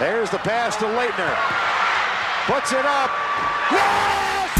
There's the pass to Laettner. Puts it up. Yes!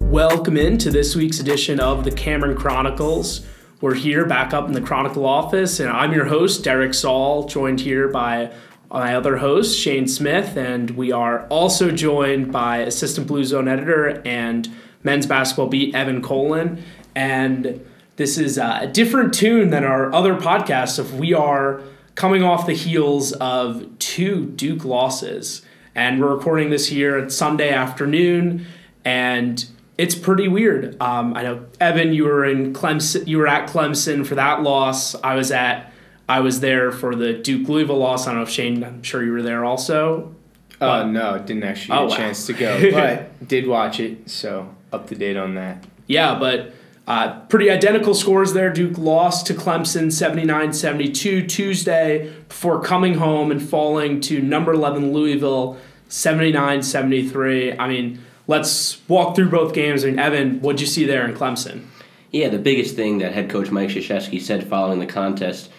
Welcome into this week's edition of the Cameron Chronicles. We're here back up in the Chronicle office, and I'm your host, Derek Saul, joined here by my other host, Shane Smith, and we are also joined by assistant Blue Zone editor and men's basketball beat, Evan Kolin. And this is a different tune than our other podcasts of we are coming off the heels of two Duke losses. And we're recording this here at Sunday afternoon, and it's pretty weird. Um, I know Evan, you were in Clemson. You were at Clemson for that loss. I was at. I was there for the Duke Louisville loss. I don't know if Shane. I'm sure you were there also. Uh, no, didn't actually get Oh, a wow. chance to go, but did watch it, so up to date on that. Yeah, but uh, pretty identical scores there. Duke lost to Clemson 79 72 Tuesday before coming home and falling to number 11 Louisville 79 73. I mean, let's walk through both games. I mean, Evan, what'd you see there in Clemson? Yeah, the biggest thing that head coach Mike Krzyzewski said following the contest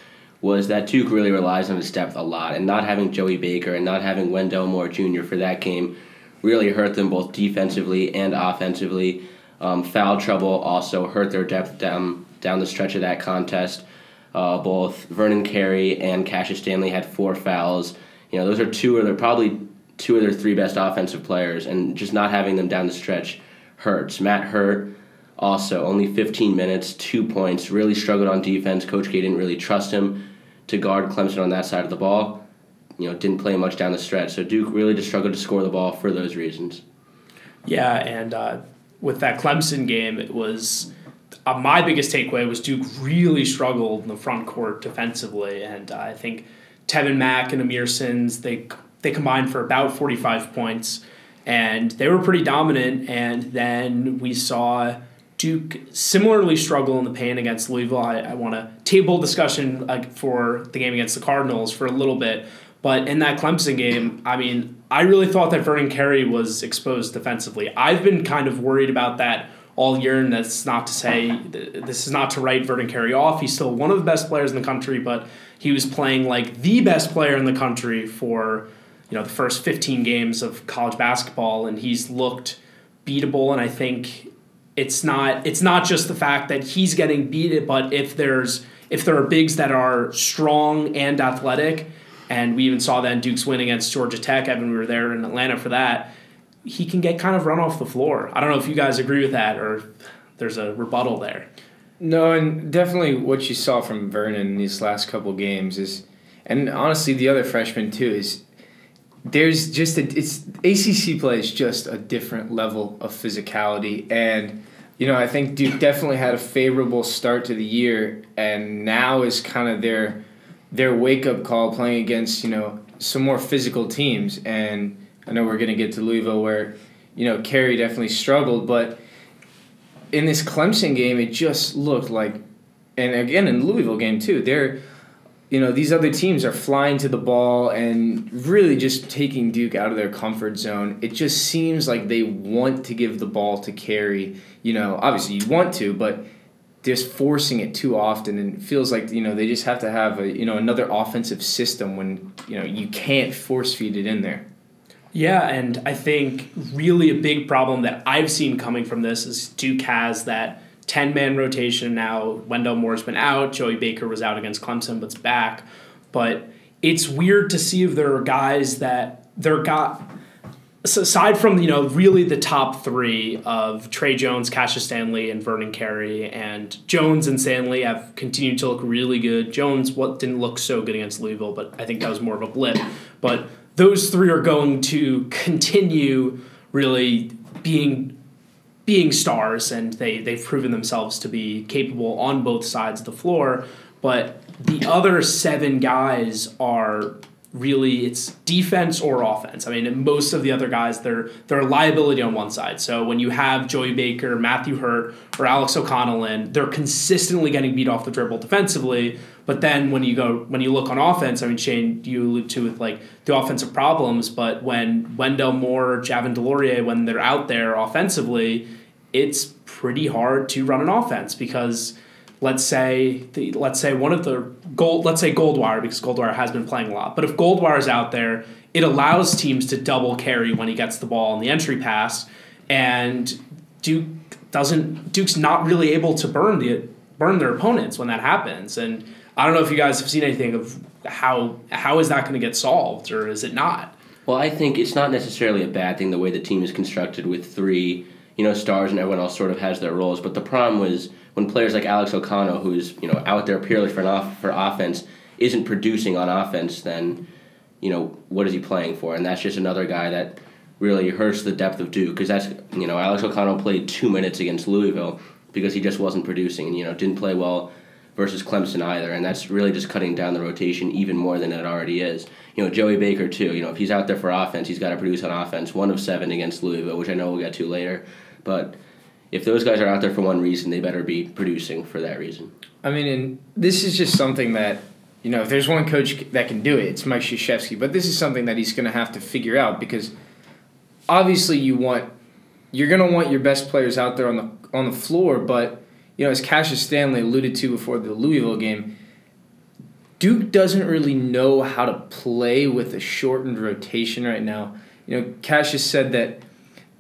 was that Duke really relies on his depth a lot, and not having Joey Baker and not having Wendell Moore Jr. for that game really hurt them both defensively and offensively. Um, foul trouble also hurt their depth down down the stretch of that contest. Uh, both Vernon Carey and Cassius Stanley had four fouls. You know, those are two of their probably two of their three best offensive players, and just not having them down the stretch hurts. Matt Hurt also only 15 minutes, two points. Really struggled on defense. Coach K didn't really trust him to guard Clemson on that side of the ball. You know, didn't play much down the stretch. So Duke really just struggled to score the ball for those reasons. Yeah, and uh, with that Clemson game, it was uh, my biggest takeaway was Duke really struggled in the front court defensively, and uh, I think Tevin Mack and Aamir Simms they they combined for about forty five points, and they were pretty dominant. And then we saw Duke similarly struggle in the paint against Louisville. I, I want to table discussion for the game against the Cardinals for a little bit, but in that Clemson game, I mean, I really thought that Vernon Carey was exposed defensively. I've been kind of worried about that all year, and that's not to say this is not to write Vernon Carey off. He's still one of the best players in the country, but he was playing like the best player in the country for you know the first 15 games of college basketball, and he's looked beatable. And I think it's not it's not just the fact that he's getting beat, but if there's if there are bigs that are strong and athletic, and we even saw that in Duke's win against Georgia Tech. Evan, we were there in Atlanta for that. He can get kind of run off the floor. I don't know if you guys agree with that or there's a rebuttal there. No, and definitely what you saw from Vernon in these last couple games is, and honestly, the other freshmen too is. There's just a it's ACC play is just a different level of physicality, and you know I think Duke definitely had a favorable start to the year, and now is kind of their their wake up call playing against you know some more physical teams, and I know we're gonna get to Louisville where you know Carey definitely struggled, but in this Clemson game, it just looked like, and again in the Louisville game too, they're, you know, these other teams are flying to the ball and really just taking Duke out of their comfort zone. It just seems like they want to give the ball to Carey. You know, obviously you want to, but just forcing it too often and it feels like you know they just have to have a you know another offensive system when you know you can't force feed it in there. Yeah, and I think really a big problem that I've seen coming from this is Duke has that 10 man rotation now. Wendell Moore's been out. Joey Baker was out against Clemson, but's back. But it's weird to see if there are guys that they're got. So aside from you know really the top three of Tre Jones, Cassius Stanley, and Vernon Carey, and Jones and Stanley have continued to look really good. Jones what didn't look so good against Louisville, but I think that was more of a blip. But those three are going to continue really being being stars, and they they've proven themselves to be capable on both sides of the floor. But the other seven guys are really it's defense or offense. I mean, most of the other guys they're they're a liability on one side. So when you have Joey Baker, Matthew Hurt, or Alex O'Connell in, they're consistently getting beat off the dribble defensively. But then when you go when you look on offense, I mean Shane, you allude to with like the offensive problems, but when Wendell Moore, Javin DeLaurier, when they're out there offensively, it's pretty hard to run an offense because let's say the let's say one of the gold let's say Goldwire because Goldwire has been playing a lot. But if Goldwire is out there, it allows teams to double Carey when he gets the ball in the entry pass, and Duke doesn't Duke's not really able to burn the burn their opponents when that happens. And I don't know if you guys have seen anything of how how is that going to get solved or is it not? Well, I think it's not necessarily a bad thing the way the team is constructed with three, you know, stars and everyone else sort of has their roles. But the problem was when players like Alex O'Connell, who's you know out there purely for an off, for offense, isn't producing on offense, then you know what is he playing for? And that's just another guy that really hurts the depth of Duke because that's you know Alex O'Connell played two minutes against Louisville because he just wasn't producing and you know didn't play well versus Clemson either, and that's really just cutting down the rotation even more than it already is. You know, Joey Baker too. You know, if he's out there for offense, he's got to produce on offense. One of seven against Louisville, which I know we'll get to later, but if those guys are out there for one reason, they better be producing for that reason. I mean, and this is just something that you know, if there's one coach that can do it, it's Mike Krzyzewski. But this is something that he's going to have to figure out because obviously you want you're going to want your best players out there on the on the floor, but you know, as Cassius Stanley alluded to before the Louisville game, Duke doesn't really know how to play with a shortened rotation right now. You know, Cassius said that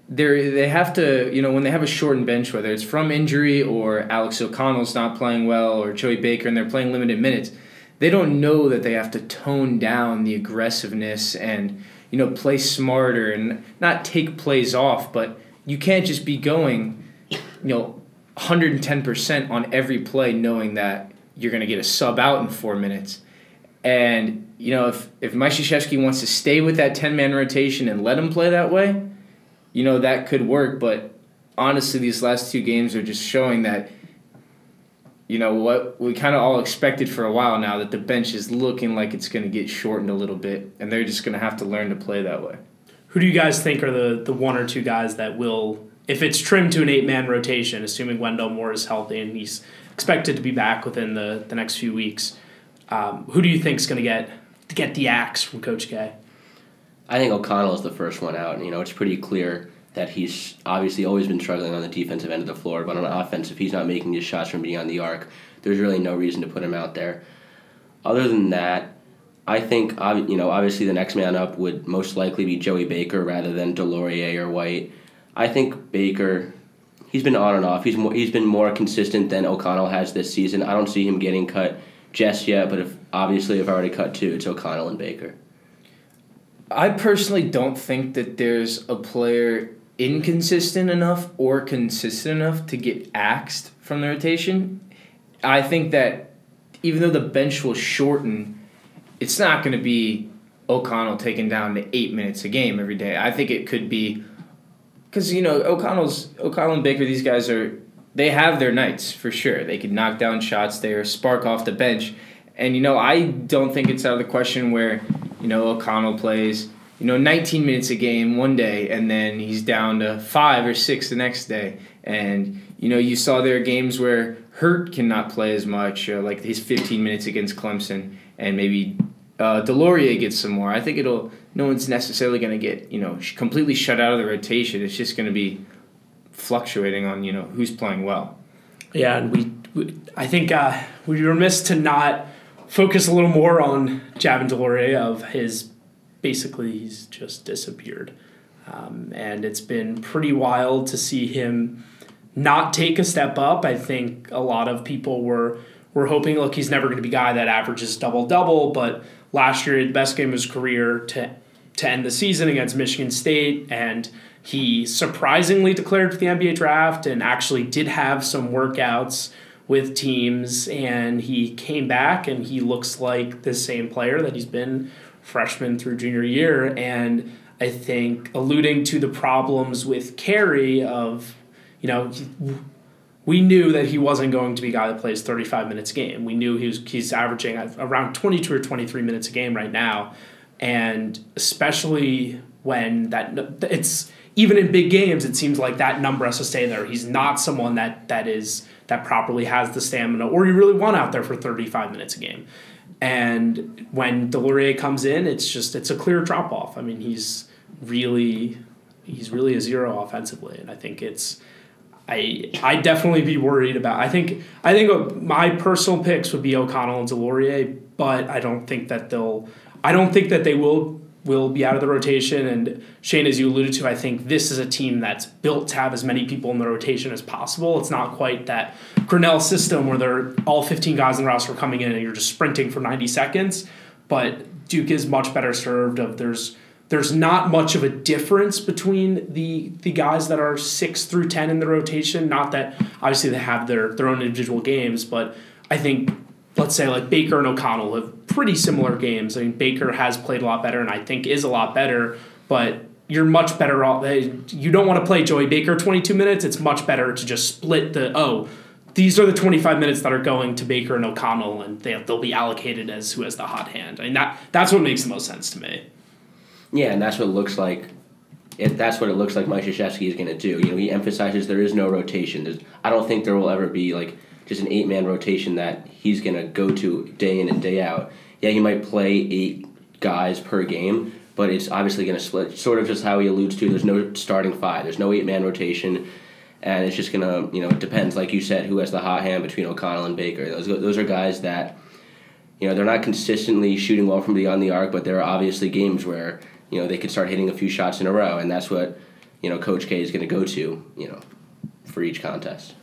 they they have to, you know, when they have a shortened bench, whether it's from injury or Alex O'Connell's not playing well or Joey Baker and they're playing limited minutes, they don't know that they have to tone down the aggressiveness and, you know, play smarter and not take plays off, but you can't just be going, you know, 110% on every play knowing that you're going to get a sub out in four minutes. And, you know, if, if Mike wants to stay with that 10 man rotation and let him play that way, you know, that could work. But honestly, these last two games are just showing that, you know, what we kind of all expected for a while now that the bench is looking like it's going to get shortened a little bit. And they're just going to have to learn to play that way. Who do you guys think are the, the one or two guys that will if it's trimmed to an eight man rotation, assuming Wendell Moore is healthy and he's expected to be back within the, the next few weeks, um, who do you think is going to get get the axe from Coach K? I think O'Connell is the first one out. You know, it's pretty clear that he's obviously always been struggling on the defensive end of the floor, but on offense, if he's not making his shots from beyond the arc, there's really no reason to put him out there. Other than that, I think you know obviously the next man up would most likely be Joey Baker rather than DeLaurier or White. I think Baker, he's been on and off. He's more, he's been more consistent than O'Connell has this season. I don't see him getting cut just yet, but if obviously if I already cut two, it's O'Connell and Baker. I personally don't think that there's a player inconsistent enough or consistent enough to get axed from the rotation. I think that even though the bench will shorten, it's not going to be O'Connell taking down to eight minutes a game every day. I think it could be because you know O'Connell's O'Connell and Baker. These guys are they have their nights for sure. They can knock down shots. They are spark off the bench, and you know I don't think it's out of the question where you know O'Connell plays you know 19 minutes a game one day and then he's down to five or six the next day and you know you saw there are games where Hurt cannot play as much uh, like his 15 minutes against Clemson and maybe uh, DeLaurier gets some more. I think it'll. No one's necessarily going to get you know sh- completely shut out of the rotation. It's just going to be fluctuating on you know who's playing well. Yeah, and we, we I think uh, we were remiss to not focus a little more on Javin DeLaurier of his. Basically, he's just disappeared, um, and it's been pretty wild to see him not take a step up. I think a lot of people were were hoping, look, he's never going to be a guy that averages double double, but last year, the best game of his career to to end the season against Michigan State, and he surprisingly declared for the NBA draft and actually did have some workouts with teams, and he came back and he looks like the same player that he's been freshman through junior year, and I think alluding to the problems with Carey of, you know, we knew that he wasn't going to be a guy that plays 35 minutes a game. We knew he was he's averaging around 22 or 23 minutes a game right now, and especially when that it's even in big games, it seems like that number has to stay there. He's not someone that that is that properly has the stamina or you really want out there for 35 minutes a game. And when DeLaurier comes in, it's just it's a clear drop off. I mean, he's really he's really a zero offensively, and I think it's I I definitely be worried about. I think I think my personal picks would be O'Connell and DeLaurier, but I don't think that they'll. I don't think that they will will be out of the rotation. And Shane, as you alluded to, I think this is a team that's built to have as many people in the rotation as possible. It's not quite that Grinnell system where they're all 15 guys in the roster are coming in and you're just sprinting for 90 seconds. But Duke is much better served. Of there's there's not much of a difference between the the guys that are six through ten in the rotation. Not that obviously they have their their own individual games, but I think let's say like Baker and O'Connell have pretty similar games. I mean Baker has played a lot better and I think is a lot better, but you're much better off. Eh, you don't want to play Joey Baker 22 minutes. It's much better to just split the oh these are the 25 minutes that are going to Baker and O'Connell, and they, they'll be allocated as who has the hot hand. I mean, that, that's what makes the most sense to me. Yeah, and that's what it looks like. It, that's what it looks like Mike Krzyzewski is going to do. You know, he emphasizes there is no rotation. There's, I don't think there will ever be like just an eight man rotation that he's going to go to day in and day out. Yeah, he might play eight guys per game, but it's obviously going to split. Sort of just how he alludes to. There's no starting five. There's no eight man rotation, and it's just gonna you know it depends. Like you said, who has the hot hand between O'Connell and Baker. Those those are guys that you know they're not consistently shooting well from beyond the arc, but there are obviously games where you know they could start hitting a few shots in a row, and that's what you know Coach K is going to go to you know for each contest.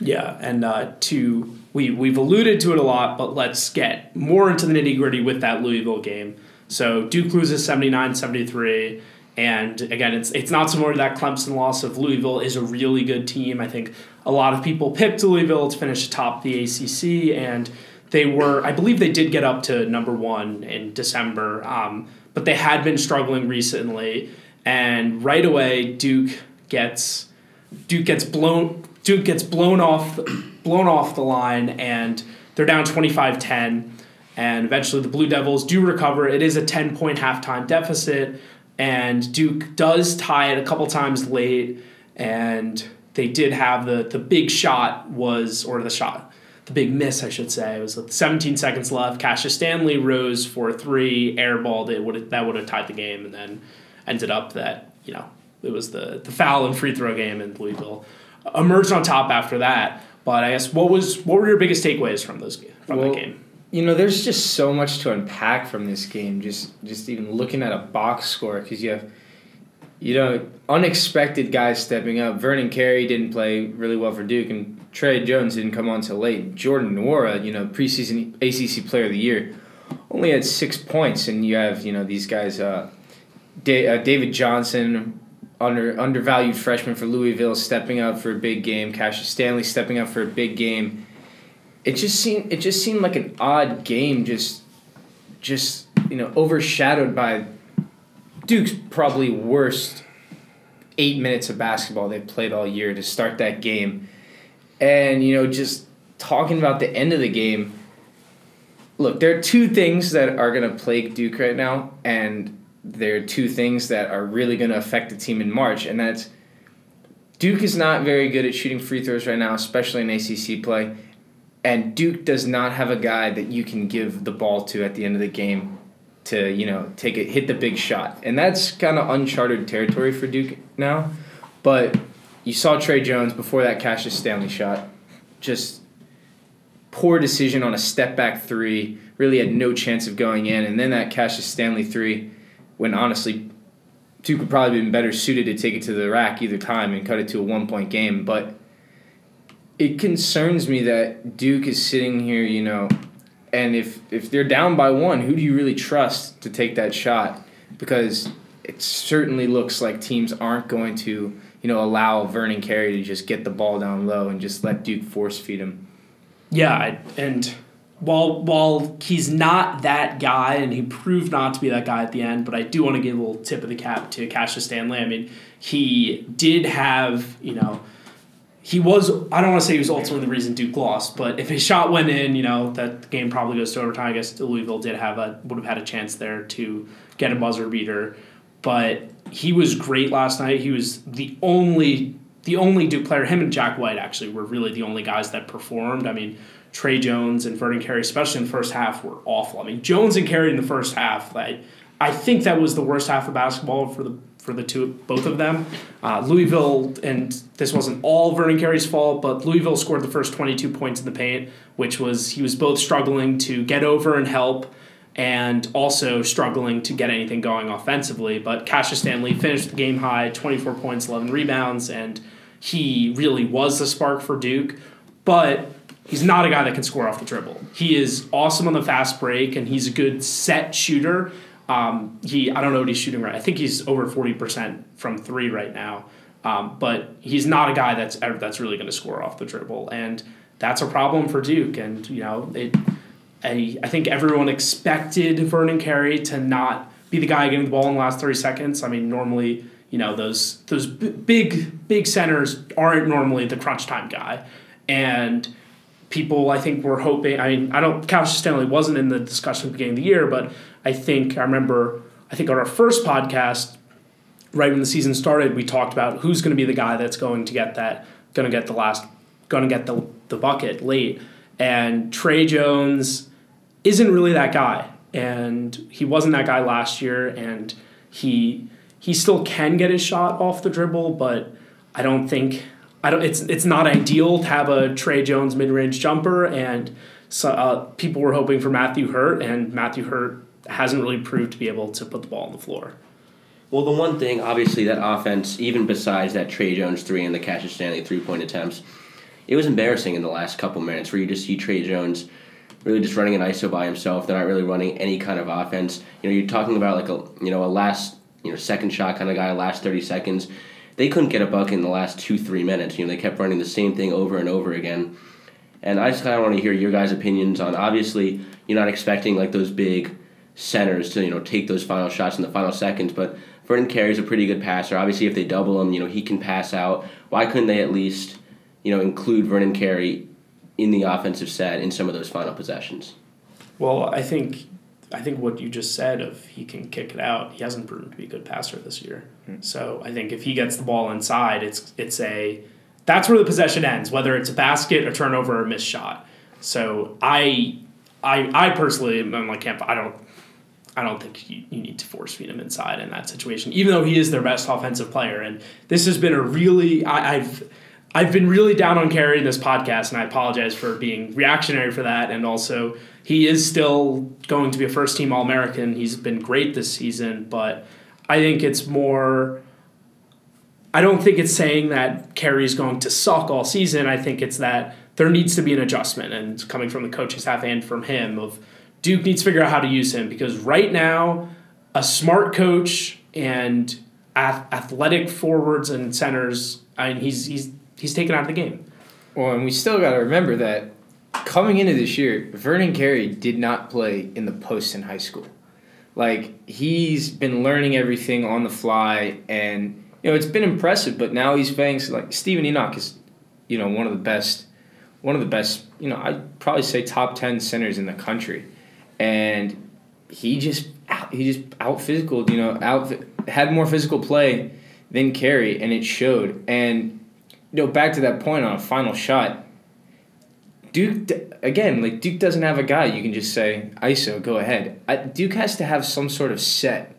Yeah, and uh, to we we've alluded to it a lot, but let's get more into the nitty gritty with that Louisville game. So Duke loses 79-73. And again, it's it's not similar to that Clemson loss of Louisville is a really good team. I think a lot of people picked Louisville to finish atop the ACC, and they were, I believe, they did get up to number one in December. Um, but they had been struggling recently, and right away Duke gets Duke gets blown Duke gets blown off blown off the line, and they're down 25-10. And eventually, the Blue Devils do recover. It is a 10 point halftime deficit, and Duke does tie it a couple times late. And they did have the the big shot was or the shot the big miss, I should say. It was with 17 seconds left. Cassius Stanley rose for three, airballed it. Would that would have tied the game, and then ended up that you know it was the the foul and free throw game in Louisville. Emerged on top after that. But I guess what was what were your biggest takeaways from those from well, the game? You know, there's just so much to unpack from this game. Just just even looking at a box score because you have you know, unexpected guys stepping up. Vernon Carey didn't play really well for Duke, and Tre Jones didn't come on till late. Jordan Nwora, you know, preseason ACC Player of the Year, only had six points, and you have you know these guys, uh, da- uh, David Johnson, under undervalued freshman for Louisville, stepping up for a big game. Cassius Stanley stepping up for a big game. It just seemed it just seemed like an odd game, just just you know overshadowed by Duke's probably worst eight minutes of basketball they've played all year to start that game and, you know, just talking about the end of the game, look, there are two things that are going to plague Duke right now, and there are two things that are really going to affect the team in March, and that's Duke is not very good at shooting free throws right now, especially in ACC play. And Duke does not have a guy that you can give the ball to at the end of the game to, you know, take it, hit the big shot. And that's kind of uncharted territory for Duke now. But you saw Tre Jones before that Cassius Stanley shot. Just poor decision on a step back three. Really had no chance of going in. And then that Cassius Stanley three, when honestly, Duke would probably been better suited to take it to the rack either time and cut it to a one point game. But it concerns me that Duke is sitting here, you know, and if if they're down by one, who do you really trust to take that shot? Because it certainly looks like teams aren't going to you know, allow Vernon Carey to just get the ball down low and just let Duke force feed him. Yeah, and while while he's not that guy, and he proved not to be that guy at the end, but I do want to give a little tip of the cap to Cassius Stanley. I mean, he did have, you know, he was I don't want to say he was ultimately the reason Duke lost, but if his shot went in, you know, that game probably goes to overtime. I guess Louisville did have a would have had a chance there to get a buzzer beater. But he was great last night. He was the only the only Duke player. Him and Jack White actually were really the only guys that performed. I mean, Tre Jones and Vernon Carey, especially in the first half, were awful. I mean, Jones and Carey in the first half, like I think that was the worst half of basketball for the for the two both of them. Uh, Louisville, and this wasn't all Vernon Carey's fault, but Louisville scored the first 22 points in the paint, which was he was both struggling to get over and help, and also struggling to get anything going offensively. But Cassius Stanley finished the game high, 24 points, 11 rebounds, and he really was the spark for Duke. But he's not a guy that can score off the dribble. He is awesome on the fast break, and he's a good set shooter. Um, he I don't know what he's shooting right. I think he's over forty percent from three right now. Um, but he's not a guy that's that's really going to score off the dribble, and that's a problem for Duke. And you know, it, I, I think everyone expected Vernon Carey to not be the guy getting the ball in the last thirty seconds. I mean, normally you know those those b- big big centers aren't normally the crunch time guy, and people I think were hoping. I mean, I don't. Cassius Stanley wasn't in the discussion at the beginning of the year, but I think I remember I think on our first podcast, right when the season started, we talked about who's going to be the guy that's going to get that, going to get the last, going to get the the bucket late, and Tre Jones isn't really that guy, and he wasn't that guy last year, and he he still can get his shot off the dribble, but I don't think I don't. It's it's not ideal to have a Tre Jones mid range jumper, and so uh, people were hoping for Matthew Hurt, and Matthew Hurt hasn't really proved to be able to put the ball on the floor. Well, the one thing, obviously, that offense, even besides that Tre Jones three and the Cassius Stanley three point attempts, it was embarrassing in the last couple minutes where you just see Tre Jones really just running an ISO by himself. They're not really running any kind of offense. You know, you're talking about like a you know a last you know second shot kind of guy, last thirty seconds. They couldn't get a bucket in the last two three minutes. You know, they kept running the same thing over and over again. And I just kind of want to hear your guys' opinions on. Obviously, you're not expecting like those big centers to you know take those final shots in the final seconds. But Vernon Carey's a pretty good passer. Obviously, if they double him, you know he can pass out. Why couldn't they at least you know include Vernon Carey in the offensive set in some of those final possessions? Well, I think I think what you just said of he can kick it out. He hasn't proven to be a good passer this year. Mm-hmm. So I think if he gets the ball inside, it's it's a that's where the possession ends. Whether it's a basket, a turnover, or a missed shot. So I I I personally am like camp. I don't I don't think you, you need to force feed him inside in that situation, even though he is their best offensive player. And this has been a really I, I've I've been really down on Carey in this podcast, and I apologize for being reactionary for that. And also, he is still going to be a first team All American. He's been great this season, but I think it's more. I don't think it's saying that Carey is going to suck all season. I think it's that there needs to be an adjustment, and coming from the coaching staff and from him of Duke needs to figure out how to use him because right now, a smart coach and athletic forwards and centers, I mean, he's he's he's taken out of the game. Well, and we still got to remember that coming into this year, Vernon Carey did not play in the post in high school. Like he's been learning everything on the fly, and you know it's been impressive. But now he's facing like Steven Enoch is, you know, one of the best, one of the best. You know, I'd probably say top ten centers in the country and he just he just out physical, you know, out had more physical play than Carey, and it showed. And you know, back to that point on a final shot, Duke again, like Duke doesn't have a guy you can just say ISO, go ahead. Duke has to have some sort of set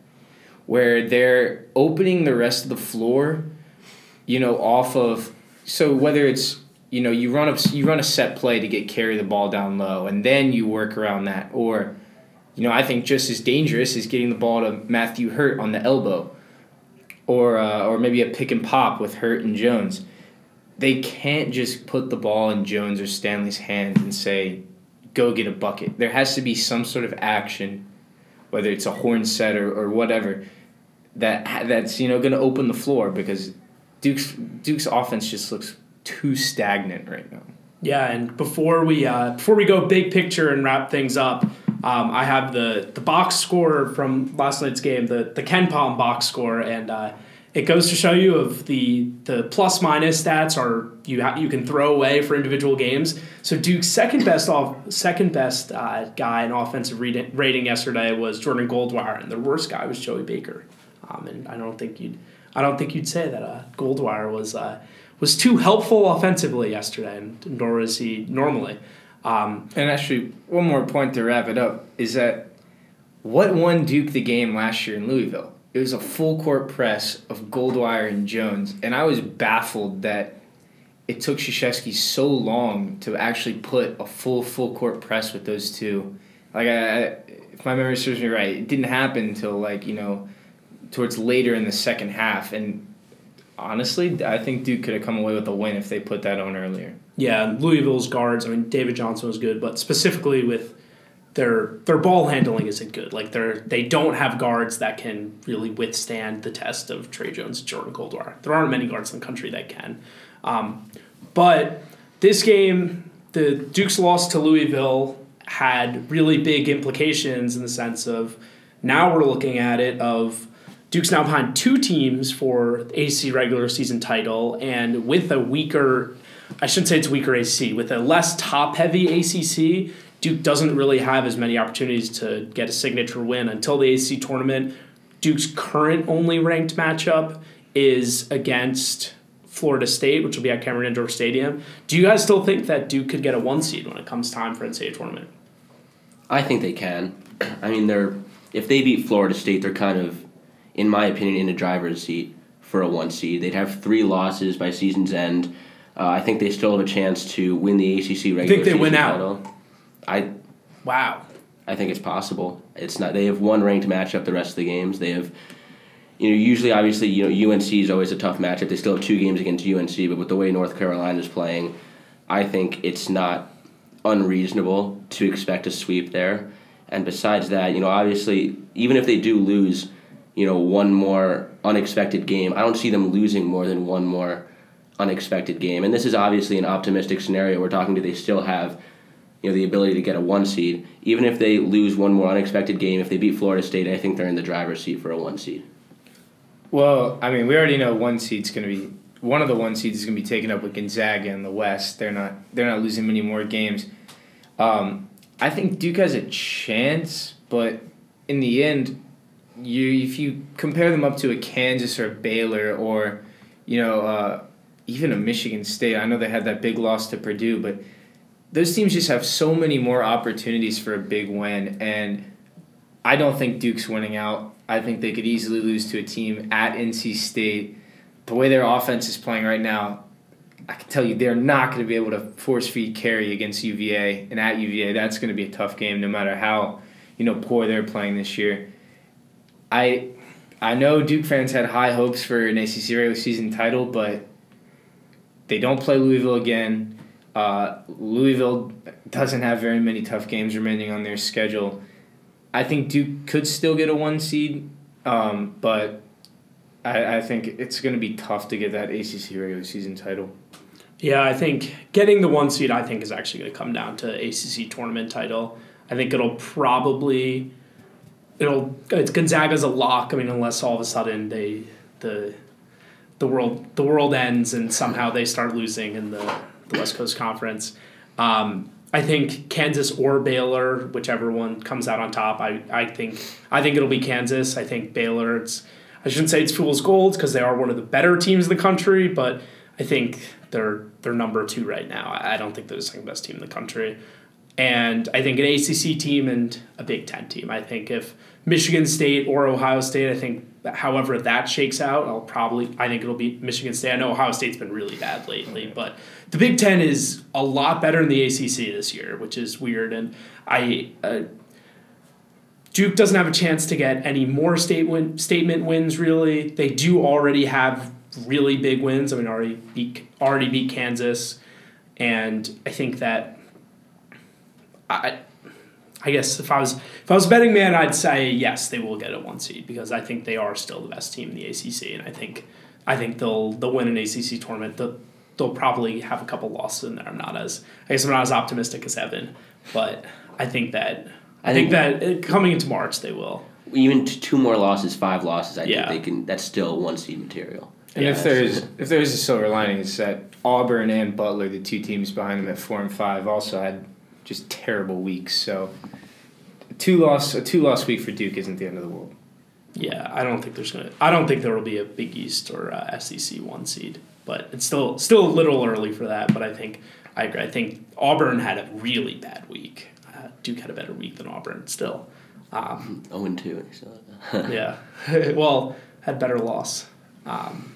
where they're opening the rest of the floor, you know, off of. So whether it's you know you run a you run a set play to get Carey the ball down low and then you work around that or you know I think just as dangerous is getting the ball to Matthew Hurt on the elbow or uh, or maybe a pick and pop with Hurt and Jones they can't just put the ball in Jones or Stanley's hand and say go get a bucket there has to be some sort of action whether it's a horn set or, or whatever that that's you know going to open the floor because Duke's Duke's offense just looks too stagnant right now. Yeah, and before we uh, before we go big picture and wrap things up, um, I have the the box score from last night's game, the the KenPom box score, and uh, it goes to show you of the the plus minus stats are you ha- you can throw away for individual games. So Duke's second best off second best uh, guy in offensive rating, yesterday was Jordan Goldwire, and the worst guy was Joey Baker. Um, and I don't think you'd I don't think you'd say that uh, Goldwire was uh, was too helpful offensively yesterday, and nor is he normally. Um, and actually, one more point to wrap it up is that what won Duke the game last year in Louisville? It was a full court press of Goldwire and Jones, and I was baffled that it took Krzyzewski so long to actually put a full full court press with those two. Like I if my memory serves me right, it didn't happen until like you know towards later in the second half, and honestly, I think Duke could have come away with a win if they put that on earlier. Yeah, Louisville's guards. I mean, David Johnson was good, but specifically with their their ball handling isn't good. Like they're they don't have guards that can really withstand the test of Tre Jones, Jordan Goldwire. There aren't many guards in the country that can. Um, but this game, the Duke's loss to Louisville had really big implications in the sense of now we're looking at it of Duke's now behind two teams for AC regular season title, and with a weaker, I shouldn't say it's weaker AC, with a less top heavy ACC, Duke doesn't really have as many opportunities to get a signature win until the AC tournament. Duke's current only ranked matchup is against Florida State, which will be at Cameron Indoor Stadium. Do you guys still think that Duke could get a one seed when it comes time for NCAA tournament? I think they can. I mean, they're if they beat Florida State, they're kind of, in my opinion, in the driver's seat for a one seed. They'd have three losses by season's end. Uh, I think they still have a chance to win the ACC regular think they season win out? I Wow. I think it's possible. It's not. They have one ranked matchup the rest of the games. They have, you know, usually obviously you know UNC is always a tough matchup. They still have two games against UNC, but with the way North Carolina is playing, I think it's not unreasonable to expect a sweep there. And besides that, you know, obviously even if they do lose, you know, one more unexpected game, I don't see them losing more than one more unexpected game. And this is obviously an optimistic scenario. We're talking to they still have you know the ability to get a one seed. Even if they lose one more unexpected game, if they beat Florida State, I think they're in the driver's seat for a one seed. Well, I mean, we already know one seed's going to be one of the one seeds is going to be taken up with Gonzaga in the West. They're not they're not losing many more games. Um, I think Duke has a chance, but in the end, you if you compare them up to a Kansas or a Baylor or you know uh, even a Michigan State, I know they had that big loss to Purdue, but those teams just have so many more opportunities for a big win, and I don't think Duke's winning out. I think they could easily lose to a team at NC State. The way their offense is playing right now, I can tell you they're not going to be able to force feed Carey against UVA, and at UVA, that's going to be a tough game, no matter how you know poor they're playing this year. I I know Duke fans had high hopes for an ACC regular season title, but they don't play Louisville again. Uh, Louisville doesn't have very many tough games remaining on their schedule. I think Duke could still get a one seed, um, but I, I think it's going to be tough to get that ACC regular season title. Yeah, I think getting the one seed, I think, is actually going to come down to ACC tournament title. I think it'll probably, it'll it's Gonzaga's a lock. I mean, unless all of a sudden they the the world the world ends and somehow they start losing in the, the West Coast Conference. Um, I think Kansas or Baylor, whichever one comes out on top. I, I think I think it'll be Kansas. I think Baylor. It's I shouldn't say it's fool's gold because they are one of the better teams in the country, but I think they're they're number two right now. I don't think they're the second best team in the country, and I think an ACC team and a Big Ten team. I think if Michigan State or Ohio State, I think however that shakes out, I'll probably I think it'll be Michigan State. I know Ohio State's been really bad lately, but the Big Ten is a lot better than the ACC this year, which is weird. And I uh, Duke doesn't have a chance to get any more state win, statement wins. Really, they do already have really big wins. I mean, already beat already beat Kansas, and I think that I. I guess if I was if I was a betting man, I'd say yes, they will get a one seed because I think they are still the best team in the ACC, and I think I think they'll they'll win an ACC tournament. They'll, they'll probably have a couple losses in there. I'm not as I guess I'm not as optimistic as Evan, but I think that I, think, that uh, coming into March they will. Even two more losses, five losses, I Yeah. think they can. That's still one seed material. And Yeah, if there's if there's a silver lining, it's that Auburn and Butler, the two teams behind them at four and five, also had just terrible weeks. So two loss a two loss week for Duke isn't the end of the world. Yeah, I don't think there's gonna. I don't think there will be a Big East or uh SEC one seed, but it's still still a little early for that. But I think I agree. I think Auburn had a really bad week. Uh, Duke had a better week than Auburn still. Um, Oh and two. So. yeah. well, had better loss. Um,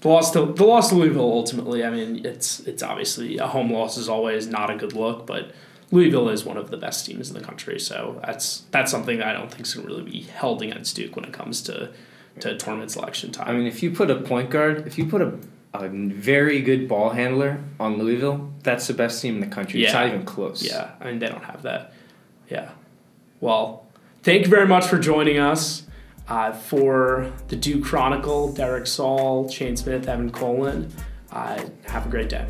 the loss to the loss to Louisville ultimately. I mean, it's it's obviously a home loss is always not a good look, but Louisville is one of the best teams in the country, so that's that's something that I don't think is going to really be held against Duke when it comes to to tournament selection time. I mean, if you put a point guard, if you put a, a very good ball handler on Louisville, that's the best team in the country. It's Yeah. not even close. Yeah, I mean they don't have that. Yeah. Well, thank you very much for joining us uh, for the Duke Chronicle. Derek Saul, Shane Smith, Evan Kolin. Uh, have a great day.